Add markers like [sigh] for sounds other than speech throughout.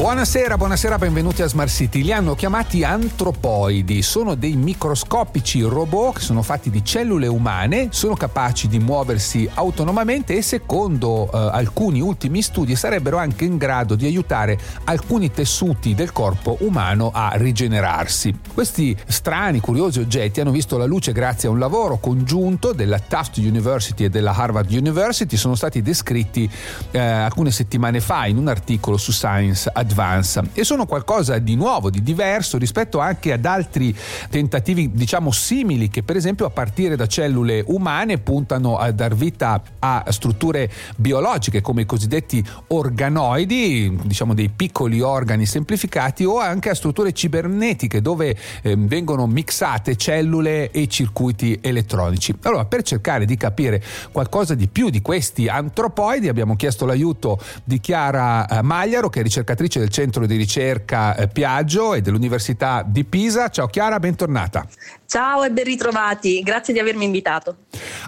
Buonasera, buonasera, benvenuti a Smart City. Li hanno chiamati antropoidi, sono dei microscopici robot che sono fatti di cellule umane, sono capaci di muoversi autonomamente e secondo eh, alcuni ultimi studi sarebbero anche in grado di aiutare alcuni tessuti del corpo umano a rigenerarsi. Questi strani, curiosi oggetti hanno visto la luce grazie a un lavoro congiunto della Tufts University e della Harvard University, sono stati descritti eh, alcune settimane fa in un articolo su Science Advances Advance e sono qualcosa di nuovo, di diverso rispetto anche ad altri tentativi diciamo simili che per esempio a partire da cellule umane puntano a dar vita a strutture biologiche come i cosiddetti organoidi, diciamo dei piccoli organi semplificati o anche a strutture cibernetiche dove eh, vengono mixate cellule e circuiti elettronici. Allora per cercare di capire qualcosa di più di questi antropoidi abbiamo chiesto l'aiuto di Chiara eh, Magliaro che è ricercatrice del centro di ricerca eh, Piaggio e dell'Università di Pisa. Ciao Chiara, bentornata. Ciao e ben ritrovati, grazie di avermi invitato.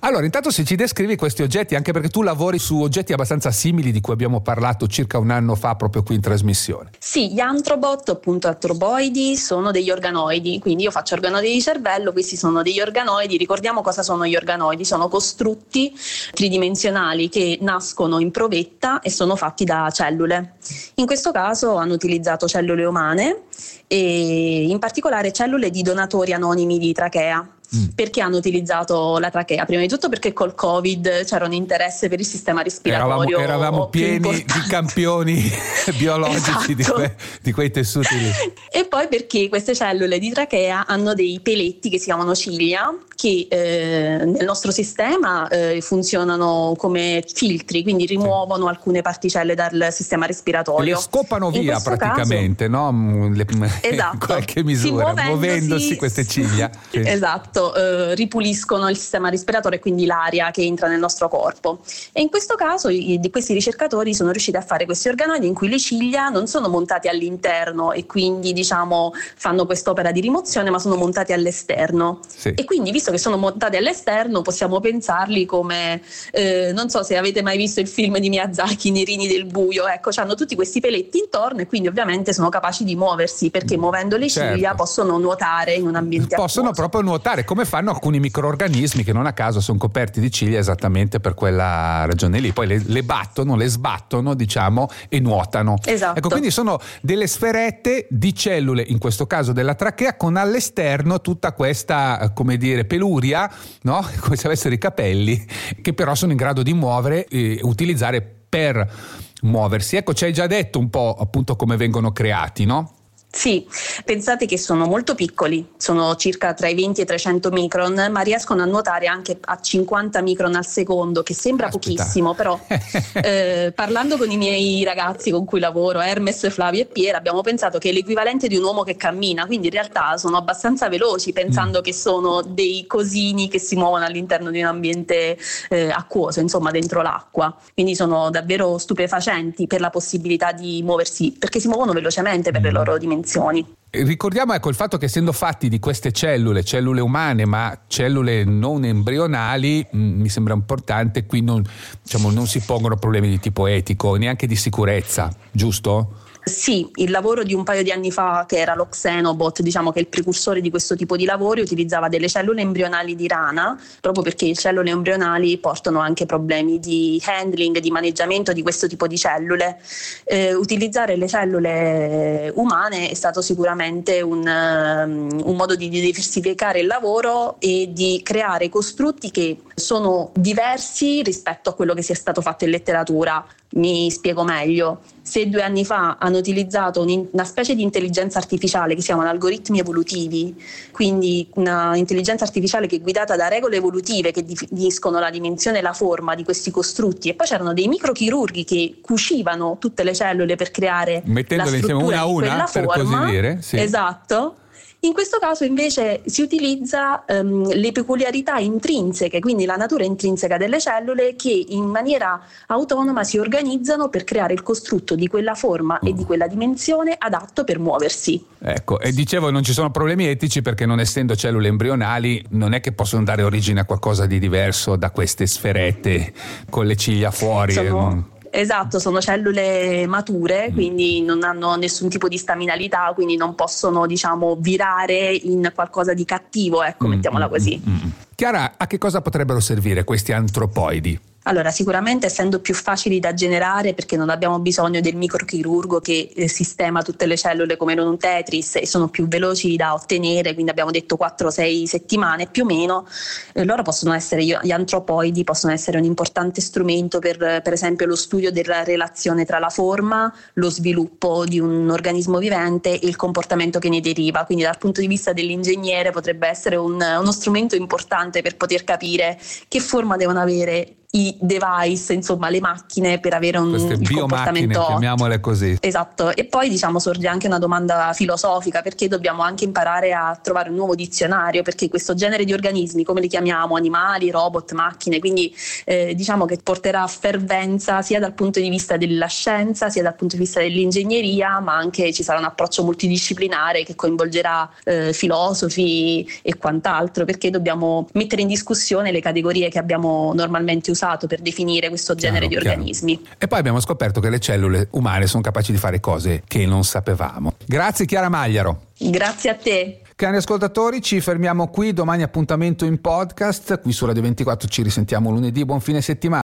Allora, intanto se ci descrivi questi oggetti, anche perché tu lavori su oggetti abbastanza simili di cui abbiamo parlato circa un anno fa proprio qui in trasmissione. Sì, gli antrobot, appunto antroboidi, sono degli organoidi, quindi io faccio organoidi di cervello, questi sono degli organoidi, ricordiamo cosa sono gli organoidi, sono costrutti tridimensionali che nascono in provetta e sono fatti da cellule. In questo caso hanno utilizzato cellule umane e in particolare cellule di donatori anonimi di trachea. Mm. Perché hanno utilizzato la trachea? Prima di tutto perché col Covid c'era un interesse per il sistema respiratorio. Eravamo, eravamo pieni di campioni [laughs] [laughs] biologici esatto. di, que, di, quei tessuti lì. E poi perché queste cellule di trachea hanno dei peletti che si chiamano ciglia, che eh, nel nostro sistema eh, funzionano come filtri, quindi rimuovono sì. alcune particelle dal sistema respiratorio. Le scopano via praticamente, caso, no? Le, [laughs] esatto. in qualche misura, muovendosi queste ciglia. Sì. Esatto eh, ripuliscono il sistema respiratorio e quindi l'aria che entra nel nostro corpo. E in questo caso i, di questi ricercatori sono riusciti a fare questi organoidi in cui le ciglia non sono montate all'interno e quindi diciamo fanno quest'opera di rimozione, ma sono montate all'esterno. Sì. E quindi visto che sono montate all'esterno possiamo pensarli come, eh, non so se avete mai visto il film di Miyazaki, Nerini del buio, ecco, hanno tutti questi peletti intorno e quindi ovviamente sono capaci di muoversi perché muovendo le certo. ciglia possono nuotare in un ambiente Possono acquoso. proprio nuotare come fanno alcuni microorganismi che non a caso sono coperti di ciglia esattamente per quella ragione lì. Poi le, le battono, le sbattono, diciamo, e nuotano. Esatto. Ecco, quindi sono delle sferette di cellule, in questo caso della trachea, con all'esterno tutta questa, come dire, peluria, no? [laughs] come se avessero i capelli, che però sono in grado di muovere e utilizzare per muoversi. Ecco, ci hai già detto un po' appunto come vengono creati, no? Sì, pensate che sono molto piccoli, sono circa tra i 20 e i 300 micron, ma riescono a nuotare anche a 50 micron al secondo, che sembra Aspetta. pochissimo, però [laughs] eh, parlando con i miei ragazzi con cui lavoro, Hermes, Flavio e Piera, abbiamo pensato che è l'equivalente di un uomo che cammina, quindi in realtà sono abbastanza veloci pensando mm. che sono dei cosini che si muovono all'interno di un ambiente eh, acquoso, insomma dentro l'acqua, quindi sono davvero stupefacenti per la possibilità di muoversi, perché si muovono velocemente per mm. le loro dimensioni dimensioni. Ricordiamo ecco il fatto che essendo fatti di queste cellule, cellule umane ma cellule non embrionali, mm, mi sembra importante, qui non, diciamo, non si pongono problemi di tipo etico, neanche di sicurezza, giusto? Sì, il lavoro di un paio di anni fa, che era lo Xenobot, diciamo che è il precursore di questo tipo di lavori, utilizzava delle cellule embrionali di rana, proprio perché le cellule embrionali portano anche problemi di handling, di maneggiamento di questo tipo di cellule. Eh, utilizzare le cellule umane è stato sicuramente un, um, un modo di diversificare il lavoro e di creare costrutti che sono diversi rispetto a quello che sia stato fatto in letteratura. Mi spiego meglio. Se due anni fa hanno utilizzato una specie di intelligenza artificiale che si chiamano algoritmi evolutivi, quindi un'intelligenza artificiale che è guidata da regole evolutive che definiscono la dimensione e la forma di questi costrutti, e poi c'erano dei microchirurghi che cucivano tutte le cellule per creare mettendole insieme una a una per forma. così dire. Sì. Esatto In questo caso invece si utilizza ehm, le peculiarità intrinseche, quindi la natura intrinseca delle cellule che in maniera autonoma si organizzano per creare il costrutto di quella forma e di quella dimensione adatto per muoversi. Ecco, e dicevo non ci sono problemi etici perché non essendo cellule embrionali non è che possono dare origine a qualcosa di diverso da queste sferette con le ciglia fuori. Sono... Esatto, sono cellule mature, mm. quindi non hanno nessun tipo di staminalità, quindi non possono, diciamo, virare in qualcosa di cattivo, ecco, mm, mettiamola mm, così. Mm. Chiara, a che cosa potrebbero servire questi antropoidi? Allora, sicuramente essendo più facili da generare perché non abbiamo bisogno del microchirurgo che eh, sistema tutte le cellule come in un Tetris e sono più veloci da ottenere, quindi abbiamo detto 4-6 settimane più o meno, eh, loro possono essere, gli antropoidi possono essere un importante strumento per per esempio lo studio della relazione tra la forma, lo sviluppo di un organismo vivente e il comportamento che ne deriva, quindi dal punto di vista dell'ingegnere potrebbe essere un, uno strumento importante per poter capire che forma devono avere i device, insomma le macchine per avere un Queste comportamento chiamiamole così. Esatto, e poi diciamo sorge anche una domanda filosofica perché dobbiamo anche imparare a trovare un nuovo dizionario perché questo genere di organismi, come li chiamiamo, animali, robot, macchine, quindi eh, diciamo che porterà fervenza sia dal punto di vista della scienza, sia dal punto di vista dell'ingegneria, ma anche ci sarà un approccio multidisciplinare che coinvolgerà eh, filosofi e quant'altro perché dobbiamo mettere in discussione le categorie che abbiamo normalmente usato usato per definire questo genere chiaro, di organismi. Chiaro. E poi abbiamo scoperto che le cellule umane sono capaci di fare cose che non sapevamo. Grazie Chiara Magliaro. Grazie a te. Cari ascoltatori, ci fermiamo qui, domani appuntamento in podcast, qui su Radio 24 ci risentiamo lunedì, buon fine settimana.